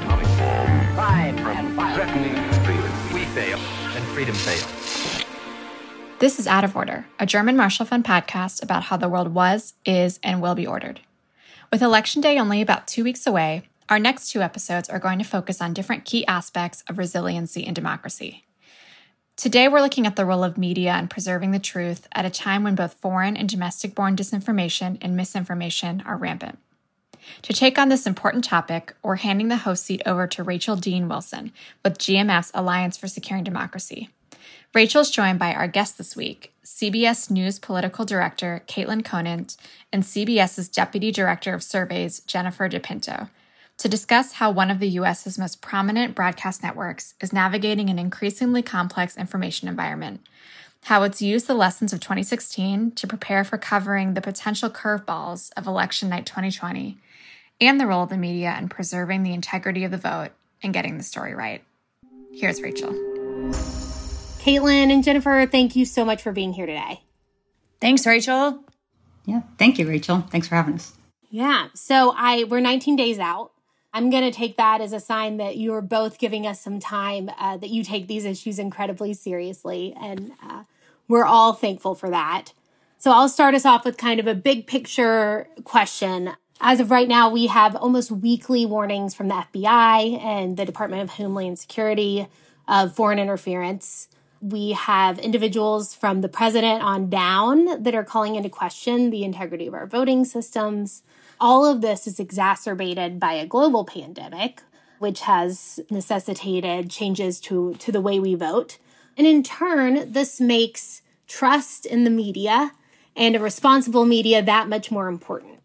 Atomic bomb. Threatening freedom. We fail, and freedom fails. This is Out of Order, a German Marshall Fund podcast about how the world was, is, and will be ordered. With Election Day only about two weeks away, our next two episodes are going to focus on different key aspects of resiliency and democracy. Today, we're looking at the role of media in preserving the truth at a time when both foreign and domestic borne disinformation and misinformation are rampant. To take on this important topic, we're handing the host seat over to Rachel Dean Wilson with GMF's Alliance for Securing Democracy. Rachel's joined by our guest this week, CBS News political director Caitlin Conant and CBS's deputy director of surveys Jennifer DePinto to discuss how one of the US's most prominent broadcast networks is navigating an increasingly complex information environment, how it's used the lessons of 2016 to prepare for covering the potential curveballs of election night 2020, and the role of the media in preserving the integrity of the vote and getting the story right. Here's Rachel. Caitlin and Jennifer, thank you so much for being here today. Thanks, Rachel. Yeah, thank you, Rachel. Thanks for having us. Yeah, so I we're 19 days out. I'm going to take that as a sign that you're both giving us some time, uh, that you take these issues incredibly seriously, and uh, we're all thankful for that. So I'll start us off with kind of a big picture question. As of right now, we have almost weekly warnings from the FBI and the Department of Homeland Security of foreign interference. We have individuals from the president on down that are calling into question the integrity of our voting systems. All of this is exacerbated by a global pandemic, which has necessitated changes to, to the way we vote. And in turn, this makes trust in the media and a responsible media that much more important.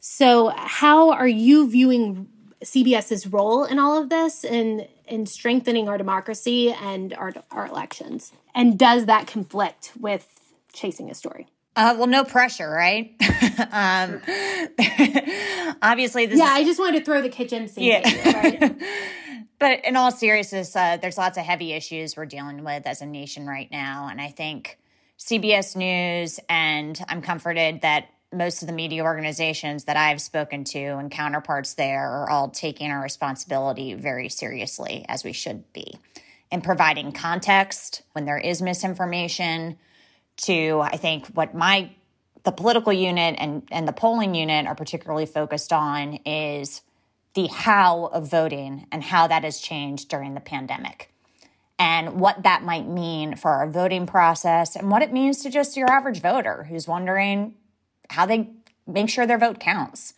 So, how are you viewing CBS's role in all of this and in strengthening our democracy and our, our elections? And does that conflict with chasing a story? Uh, well, no pressure, right? um, obviously, this Yeah, is, I just wanted to throw the kitchen sink Yeah. at you, right? but in all seriousness, uh, there's lots of heavy issues we're dealing with as a nation right now. And I think CBS News, and I'm comforted that most of the media organizations that I've spoken to and counterparts there are all taking our responsibility very seriously, as we should be, in providing context when there is misinformation to, I think, what my the political unit and, and the polling unit are particularly focused on is the how of voting and how that has changed during the pandemic and what that might mean for our voting process and what it means to just your average voter who's wondering how they make sure their vote counts.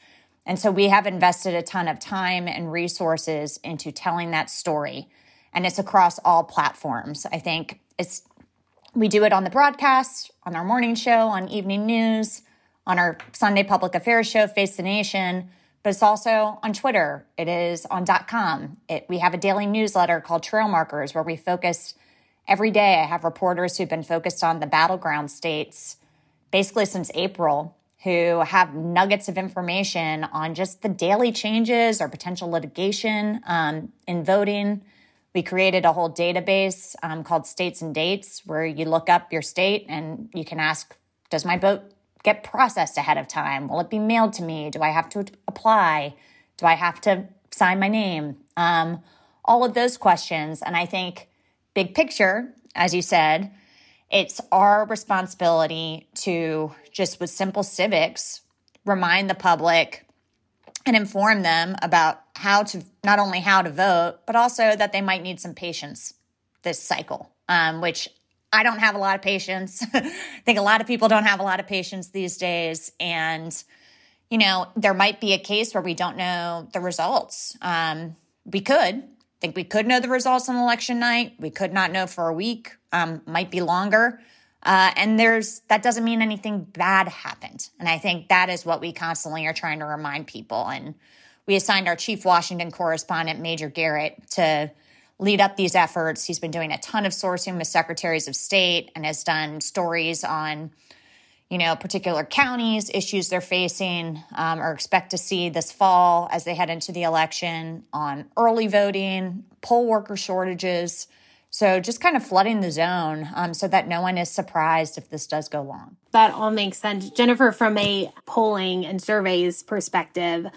And so we have invested a ton of time and resources into telling that story. And it's across all platforms. I think it's we do it on the broadcast, on our morning show, on evening news, on our Sunday public affairs show, Face the Nation, but it's also on Twitter. It is on .com. It, we have a daily newsletter called Trail Markers where we focus every day. I have reporters who've been focused on the battleground states basically since April who have nuggets of information on just the daily changes or potential litigation um, in voting. We created a whole database um, called States and Dates where you look up your state and you can ask, does my boat get processed ahead of time? Will it be mailed to me? Do I have to apply? Do I have to sign my name? Um, all of those questions. And I think, big picture, as you said, it's our responsibility to just with simple civics remind the public and inform them about how to not only how to vote, but also that they might need some patience this cycle, um, which I don't have a lot of patience. I think a lot of people don't have a lot of patience these days. And, you know, there might be a case where we don't know the results. Um, we could. I think we could know the results on election night. We could not know for a week, um, might be longer. Uh, and there's that doesn't mean anything bad happened. And I think that is what we constantly are trying to remind people. And we assigned our chief Washington correspondent, Major Garrett, to lead up these efforts. He's been doing a ton of sourcing with secretaries of state and has done stories on, you know, particular counties, issues they're facing um, or expect to see this fall as they head into the election on early voting, poll worker shortages. So just kind of flooding the zone um, so that no one is surprised if this does go long. That all makes sense. Jennifer, from a polling and surveys perspective,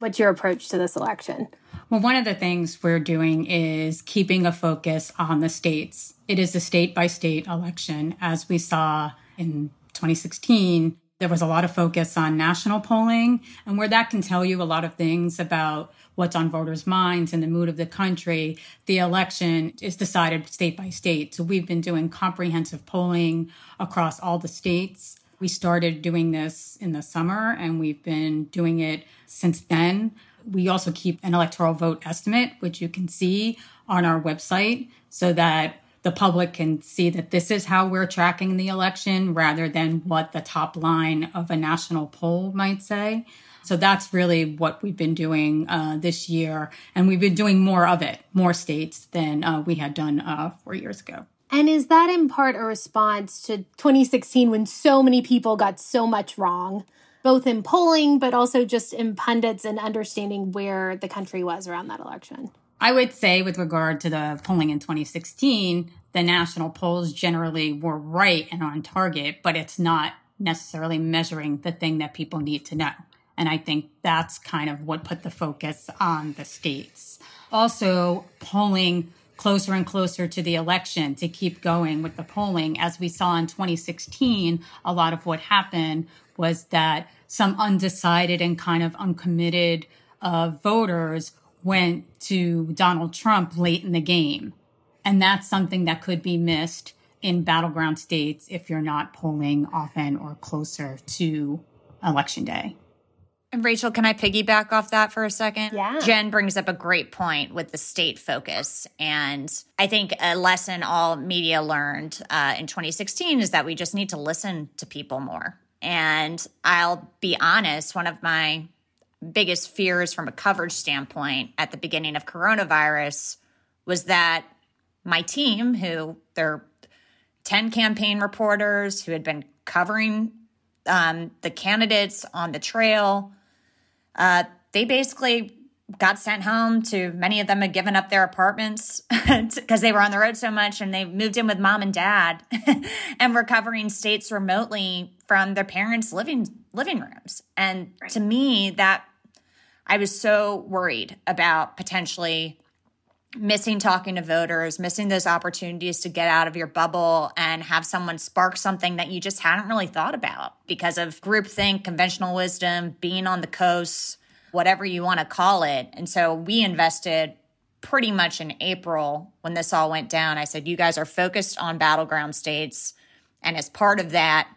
what's your approach to this election? Well, one of the things we're doing is keeping a focus on the states. It is a state by state election, as we saw in 2016 there was a lot of focus on national polling and where that can tell you a lot of things about what's on voters' minds and the mood of the country. The election is decided state by state. So we've been doing comprehensive polling across all the states. We started doing this in the summer and we've been doing it since then. We also keep an electoral vote estimate, which you can see on our website so that the public can see that this is how we're tracking the election rather than what the top line of a national poll might say. So that's really what we've been doing uh, this year. And we've been doing more of it, more states than uh, we had done uh, four years ago. And is that in part a response to 2016 when so many people got so much wrong, both in polling, but also just in pundits and understanding where the country was around that election? I would say, with regard to the polling in 2016, the national polls generally were right and on target, but it's not necessarily measuring the thing that people need to know. And I think that's kind of what put the focus on the states. Also, polling closer and closer to the election to keep going with the polling. As we saw in 2016, a lot of what happened was that some undecided and kind of uncommitted uh, voters went to Donald Trump late in the game. And that's something that could be missed in battleground states if you're not polling often or closer to election day. And Rachel, can I piggyback off that for a second? Yeah. Jen brings up a great point with the state focus. And I think a lesson all media learned uh, in 2016 is that we just need to listen to people more. And I'll be honest, one of my biggest fears from a coverage standpoint at the beginning of coronavirus was that my team, who they're 10 campaign reporters who had been covering um, the candidates on the trail, uh, they basically got sent home to many of them had given up their apartments because they were on the road so much and they moved in with mom and dad and were covering states remotely from their parents living living rooms and right. to me that I was so worried about potentially missing talking to voters, missing those opportunities to get out of your bubble and have someone spark something that you just hadn't really thought about because of groupthink, conventional wisdom, being on the coast, whatever you want to call it. And so we invested pretty much in April when this all went down. I said, you guys are focused on battleground states. And as part of that,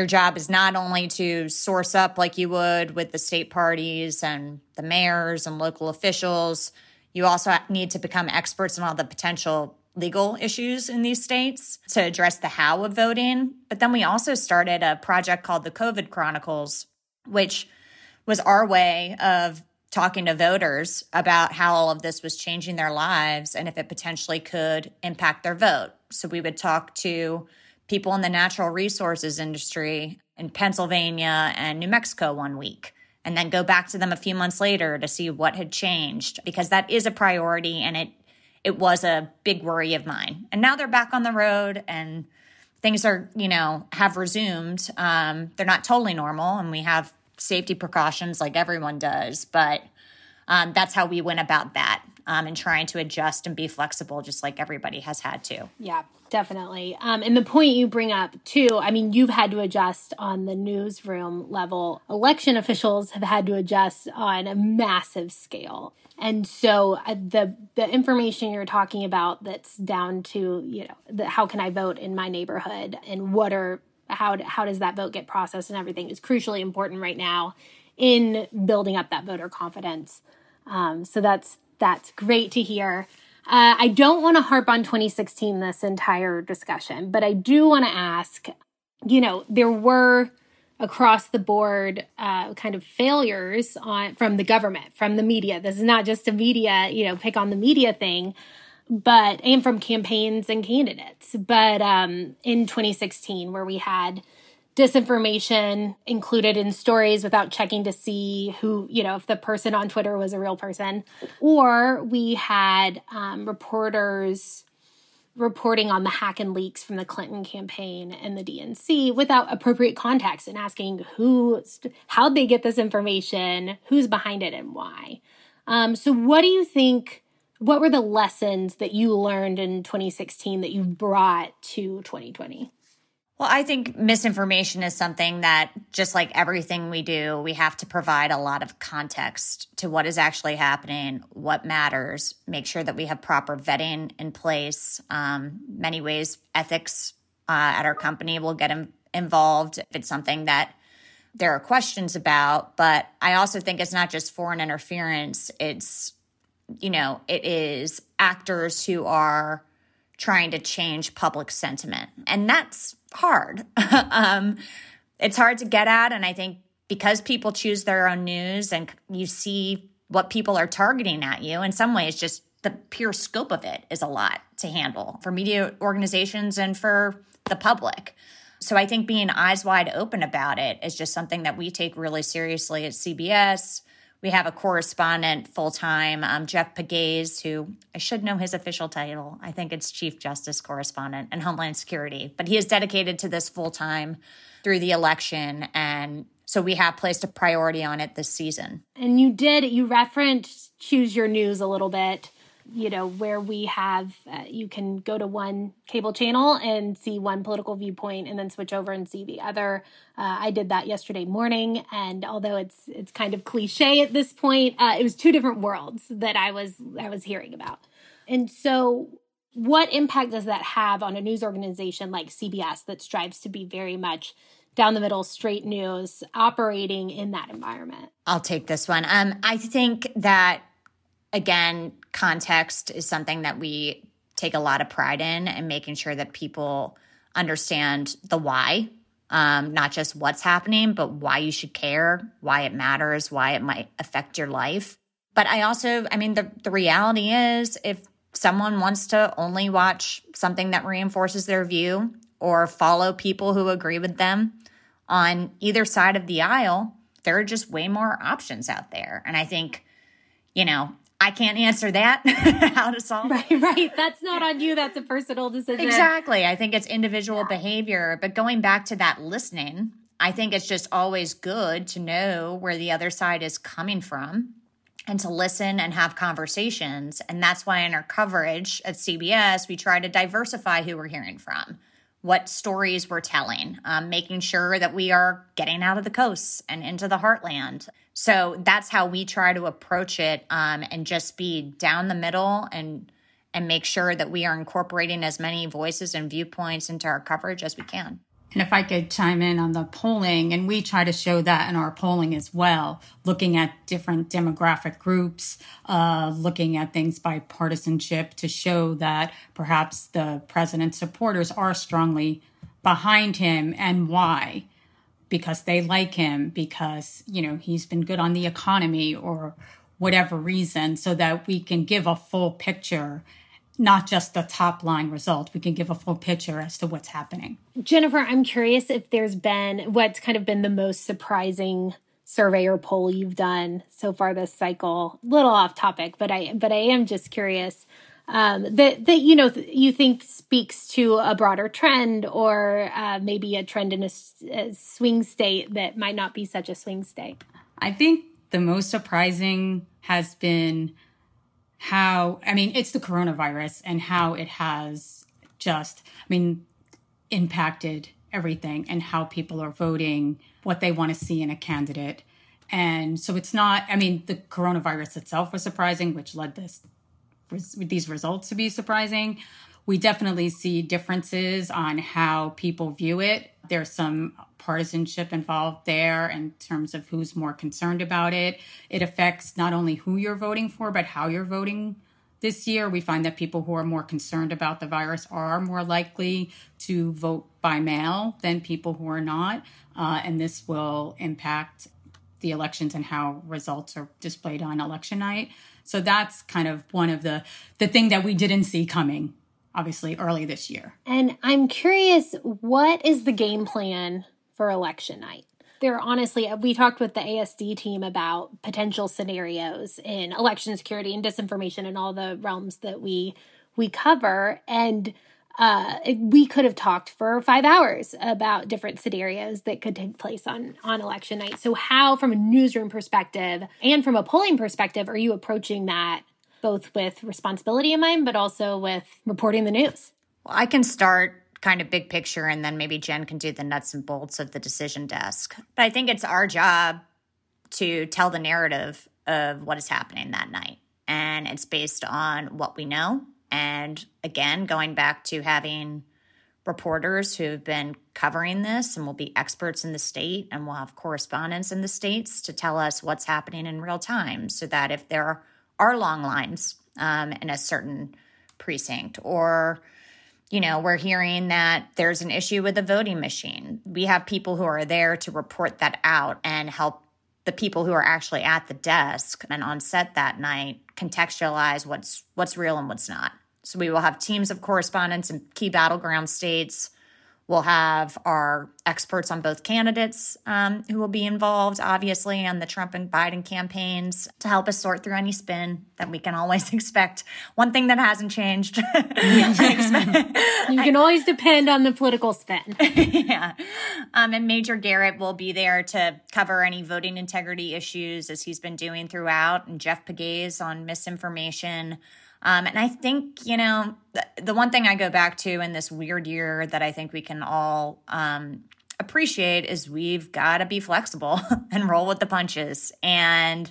your job is not only to source up like you would with the state parties and the mayors and local officials, you also need to become experts in all the potential legal issues in these states to address the how of voting. But then we also started a project called the COVID Chronicles, which was our way of talking to voters about how all of this was changing their lives and if it potentially could impact their vote. So we would talk to people in the natural resources industry in Pennsylvania and New Mexico one week and then go back to them a few months later to see what had changed because that is a priority and it it was a big worry of mine. And now they're back on the road and things are, you know, have resumed. Um, they're not totally normal and we have safety precautions like everyone does, but um, that's how we went about that um, and trying to adjust and be flexible just like everybody has had to. Yeah, definitely. Um, and the point you bring up too, I mean, you've had to adjust on the newsroom level. Election officials have had to adjust on a massive scale. And so uh, the the information you're talking about that's down to you know the, how can I vote in my neighborhood and what are how how does that vote get processed and everything is crucially important right now in building up that voter confidence. Um, so that's that's great to hear. Uh, I don't want to harp on 2016 this entire discussion, but I do want to ask you know, there were across the board uh, kind of failures on from the government, from the media. This is not just a media, you know, pick on the media thing, but and from campaigns and candidates. But um, in 2016, where we had disinformation included in stories without checking to see who, you know, if the person on Twitter was a real person. Or we had um, reporters reporting on the hack and leaks from the Clinton campaign and the DNC without appropriate context and asking who, how'd they get this information, who's behind it, and why. Um, so, what do you think? What were the lessons that you learned in 2016 that you brought to 2020? Well, I think misinformation is something that, just like everything we do, we have to provide a lot of context to what is actually happening, what matters, make sure that we have proper vetting in place. Um, many ways, ethics uh, at our company will get Im- involved if it's something that there are questions about. But I also think it's not just foreign interference, it's, you know, it is actors who are trying to change public sentiment. And that's hard. um, it's hard to get at. And I think because people choose their own news and you see what people are targeting at you, in some ways, just the pure scope of it is a lot to handle for media organizations and for the public. So I think being eyes wide open about it is just something that we take really seriously at CBS we have a correspondent full time, um, Jeff Pegues, who I should know his official title. I think it's Chief Justice Correspondent and Homeland Security, but he is dedicated to this full time through the election. And so we have placed a priority on it this season. And you did, you referenced Choose Your News a little bit you know, where we have, uh, you can go to one cable channel and see one political viewpoint and then switch over and see the other. Uh, I did that yesterday morning. And although it's, it's kind of cliche at this point, uh, it was two different worlds that I was, I was hearing about. And so what impact does that have on a news organization like CBS that strives to be very much down the middle, straight news, operating in that environment? I'll take this one. Um, I think that again, context is something that we take a lot of pride in and making sure that people understand the why, um, not just what's happening, but why you should care, why it matters, why it might affect your life. But I also, I mean, the, the reality is if someone wants to only watch something that reinforces their view or follow people who agree with them on either side of the aisle, there are just way more options out there. And I think, you know, I can't answer that. how to solve right, right. That's not on you. That's a personal decision. Exactly. I think it's individual yeah. behavior. But going back to that listening, I think it's just always good to know where the other side is coming from and to listen and have conversations. And that's why in our coverage at CBS, we try to diversify who we're hearing from what stories we're telling, um, making sure that we are getting out of the coasts and into the heartland. So that's how we try to approach it um, and just be down the middle and and make sure that we are incorporating as many voices and viewpoints into our coverage as we can. And if I could chime in on the polling, and we try to show that in our polling as well, looking at different demographic groups, uh, looking at things by partisanship to show that perhaps the president's supporters are strongly behind him and why. Because they like him, because, you know, he's been good on the economy or whatever reason, so that we can give a full picture not just the top line result. We can give a full picture as to what's happening. Jennifer, I'm curious if there's been what's kind of been the most surprising survey or poll you've done so far this cycle. Little off topic, but I but I am just curious um, that that you know you think speaks to a broader trend or uh, maybe a trend in a, a swing state that might not be such a swing state. I think the most surprising has been how, I mean, it's the coronavirus and how it has just, I mean, impacted everything and how people are voting, what they want to see in a candidate. And so it's not, I mean, the coronavirus itself was surprising, which led this these results to be surprising. We definitely see differences on how people view it. There's some partisanship involved there in terms of who's more concerned about it. It affects not only who you're voting for, but how you're voting this year. We find that people who are more concerned about the virus are more likely to vote by mail than people who are not. Uh, and this will impact the elections and how results are displayed on election night. So that's kind of one of the the thing that we didn't see coming obviously early this year. And I'm curious what is the game plan for election night. There honestly, we talked with the ASD team about potential scenarios in election security and disinformation and all the realms that we we cover. And uh, we could have talked for five hours about different scenarios that could take place on on election night. So, how, from a newsroom perspective and from a polling perspective, are you approaching that both with responsibility in mind, but also with reporting the news? Well, I can start kind of big picture, and then maybe Jen can do the nuts and bolts of the decision desk. But I think it's our job to tell the narrative of what is happening that night, and it's based on what we know and again, going back to having reporters who have been covering this and will be experts in the state and will have correspondents in the states to tell us what's happening in real time so that if there are long lines um, in a certain precinct or you know we're hearing that there's an issue with the voting machine we have people who are there to report that out and help the people who are actually at the desk and on set that night contextualize what's what's real and what's not so we will have teams of correspondents in key battleground states. We'll have our experts on both candidates um, who will be involved, obviously, on the Trump and Biden campaigns to help us sort through any spin that we can always expect. One thing that hasn't changed. you can always depend on the political spin. yeah. Um, and Major Garrett will be there to cover any voting integrity issues as he's been doing throughout, and Jeff Pegues on misinformation. Um, and I think, you know, the, the, one thing I go back to in this weird year that I think we can all um, appreciate is we've got to be flexible and roll with the punches. And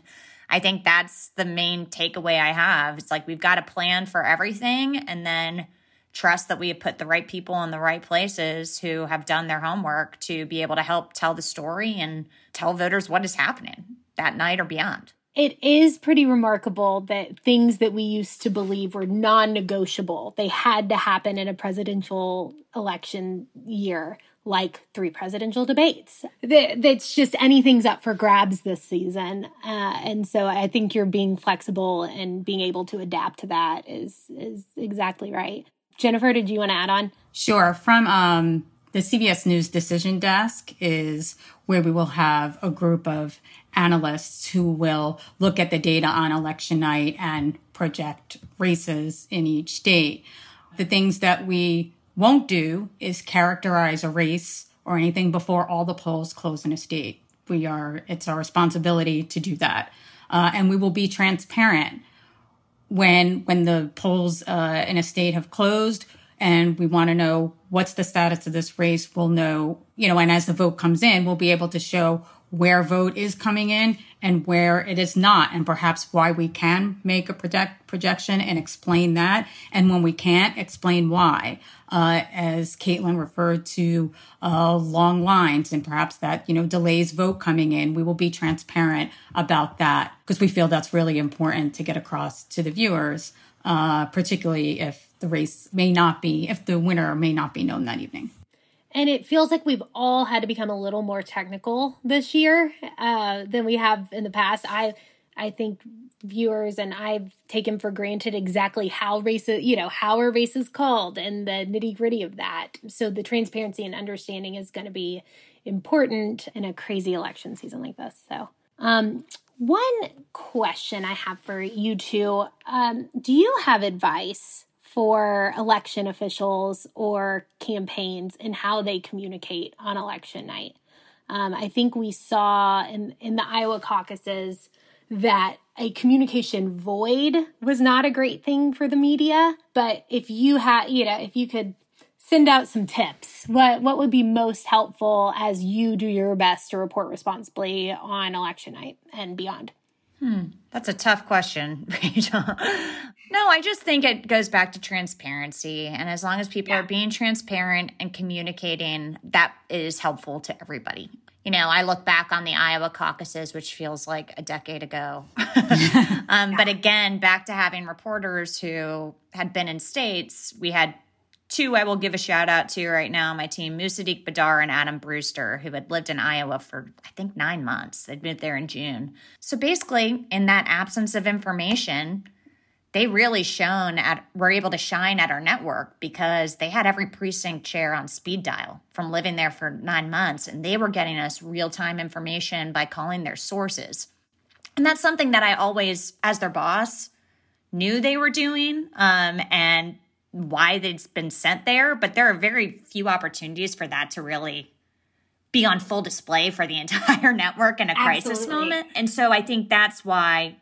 I think that's the main takeaway I have. It's like we've got a plan for everything and then trust that we have put the right people in the right places who have done their homework to be able to help tell the story and tell voters what is happening that night or beyond it is pretty remarkable that things that we used to believe were non negotiable, they had to happen in a presidential election year, like three presidential debates. That's just anything's up for grabs this season. Uh, and so I think you're being flexible and being able to adapt to that is, is exactly right. Jennifer, did you want to add on? Sure. From um, the CBS News Decision Desk is where we will have a group of analysts who will look at the data on election night and project races in each state. The things that we won't do is characterize a race or anything before all the polls close in a state. We are, it's our responsibility to do that. Uh, and we will be transparent when, when the polls uh, in a state have closed and we want to know what's the status of this race. We'll know, you know, and as the vote comes in, we'll be able to show where vote is coming in and where it is not, and perhaps why we can make a project projection and explain that, and when we can't, explain why. Uh, as Caitlin referred to, uh, long lines and perhaps that you know delays vote coming in. We will be transparent about that because we feel that's really important to get across to the viewers, uh, particularly if the race may not be, if the winner may not be known that evening. And it feels like we've all had to become a little more technical this year uh, than we have in the past. I I think viewers and I've taken for granted exactly how races, you know, how are races called and the nitty gritty of that. So the transparency and understanding is going to be important in a crazy election season like this. So, um, one question I have for you two: um, Do you have advice for election officials or campaigns and how they communicate on election night. Um, I think we saw in, in the Iowa caucuses that a communication void was not a great thing for the media. But if you had, you know, if you could send out some tips, what what would be most helpful as you do your best to report responsibly on election night and beyond? Hmm, that's a tough question, Rachel. No, I just think it goes back to transparency. And as long as people yeah. are being transparent and communicating, that is helpful to everybody. You know, I look back on the Iowa caucuses, which feels like a decade ago. um, but again, back to having reporters who had been in states, we had two I will give a shout out to right now my team, Musadiq Bidar and Adam Brewster, who had lived in Iowa for, I think, nine months. They'd been there in June. So basically, in that absence of information, they really shone at, were able to shine at our network because they had every precinct chair on speed dial from living there for nine months. And they were getting us real time information by calling their sources. And that's something that I always, as their boss, knew they were doing um, and why they'd been sent there. But there are very few opportunities for that to really be on full display for the entire network in a crisis moment. And so I think that's why,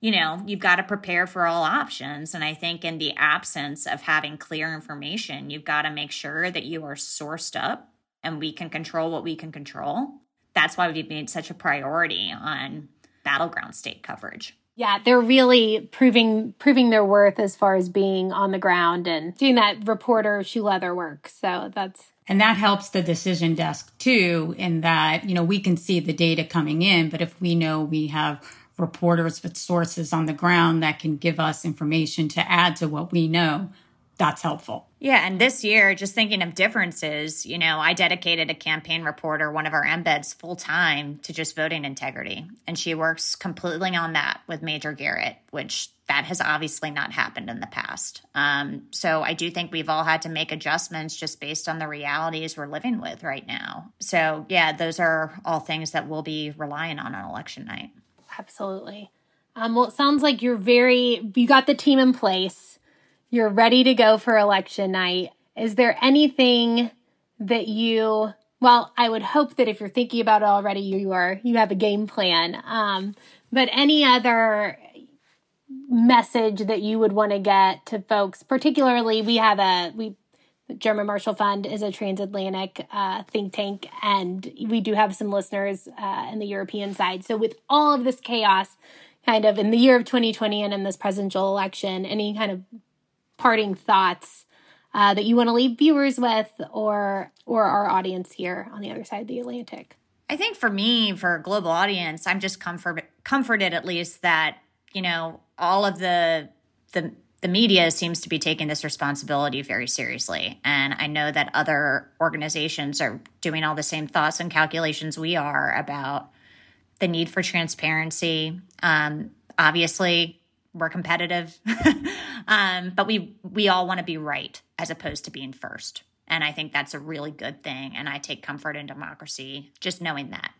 you know, you've got to prepare for all options. And I think in the absence of having clear information, you've got to make sure that you are sourced up and we can control what we can control. That's why we've made such a priority on battleground state coverage. Yeah, they're really proving proving their worth as far as being on the ground and doing that reporter shoe leather work. So that's And that helps the decision desk too, in that, you know, we can see the data coming in, but if we know we have reporters with sources on the ground that can give us information to add to what we know, that's helpful. Yeah, and this year, just thinking of differences, you know, I dedicated a campaign reporter, one of our embeds, full time to just voting integrity. And she works completely on that with Major Garrett, which that has obviously not happened in the past. Um, so I do think we've all had to make adjustments just based on the realities we're living with right now. So, yeah, those are all things that we'll be relying on on election night. Absolutely. Um, well, it sounds like you're very you got the team in place. You're ready to go for election night. Is there anything that you well, I would hope that if you're thinking about it already, you are you have a game plan. Um, but any other message that you would want to get to folks, particularly we have a we the German Marshall Fund is a transatlantic uh, think tank, and we do have some listeners uh, in the European side. So, with all of this chaos, kind of in the year of 2020 and in this presidential election, any kind of parting thoughts uh, that you want to leave viewers with, or or our audience here on the other side of the Atlantic? I think for me, for a global audience, I'm just comfort, comforted at least that you know all of the the the media seems to be taking this responsibility very seriously, and I know that other organizations are doing all the same thoughts and calculations we are about the need for transparency. Um, obviously, we're competitive, um, but we we all want to be right as opposed to being first. And I think that's a really good thing. And I take comfort in democracy just knowing that.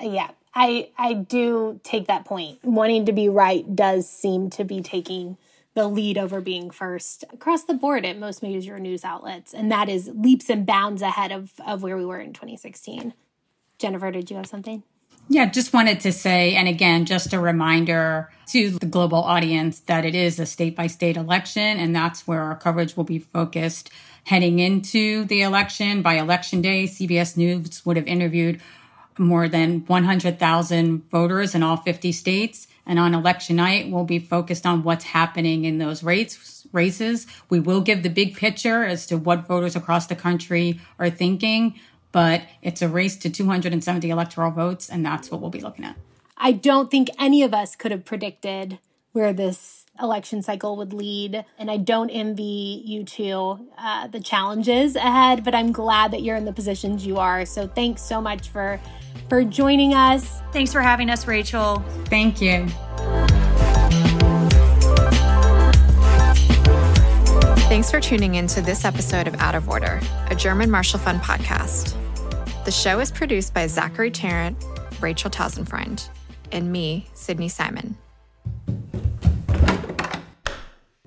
Yeah, I I do take that point. Wanting to be right does seem to be taking the lead over being first across the board at most major news outlets, and that is leaps and bounds ahead of of where we were in 2016. Jennifer, did you have something? Yeah, just wanted to say, and again, just a reminder to the global audience that it is a state by state election, and that's where our coverage will be focused heading into the election. By election day, CBS News would have interviewed more than 100,000 voters in all 50 states. And on election night, we'll be focused on what's happening in those rates, races. We will give the big picture as to what voters across the country are thinking, but it's a race to 270 electoral votes, and that's what we'll be looking at. I don't think any of us could have predicted where this election cycle would lead, and I don't envy you two uh, the challenges ahead. But I'm glad that you're in the positions you are. So thanks so much for for joining us. Thanks for having us, Rachel. Thank you. Thanks for tuning in to this episode of Out of Order, a German Marshall Fund podcast. The show is produced by Zachary Tarrant, Rachel Tausendfreund, and me, Sydney Simon.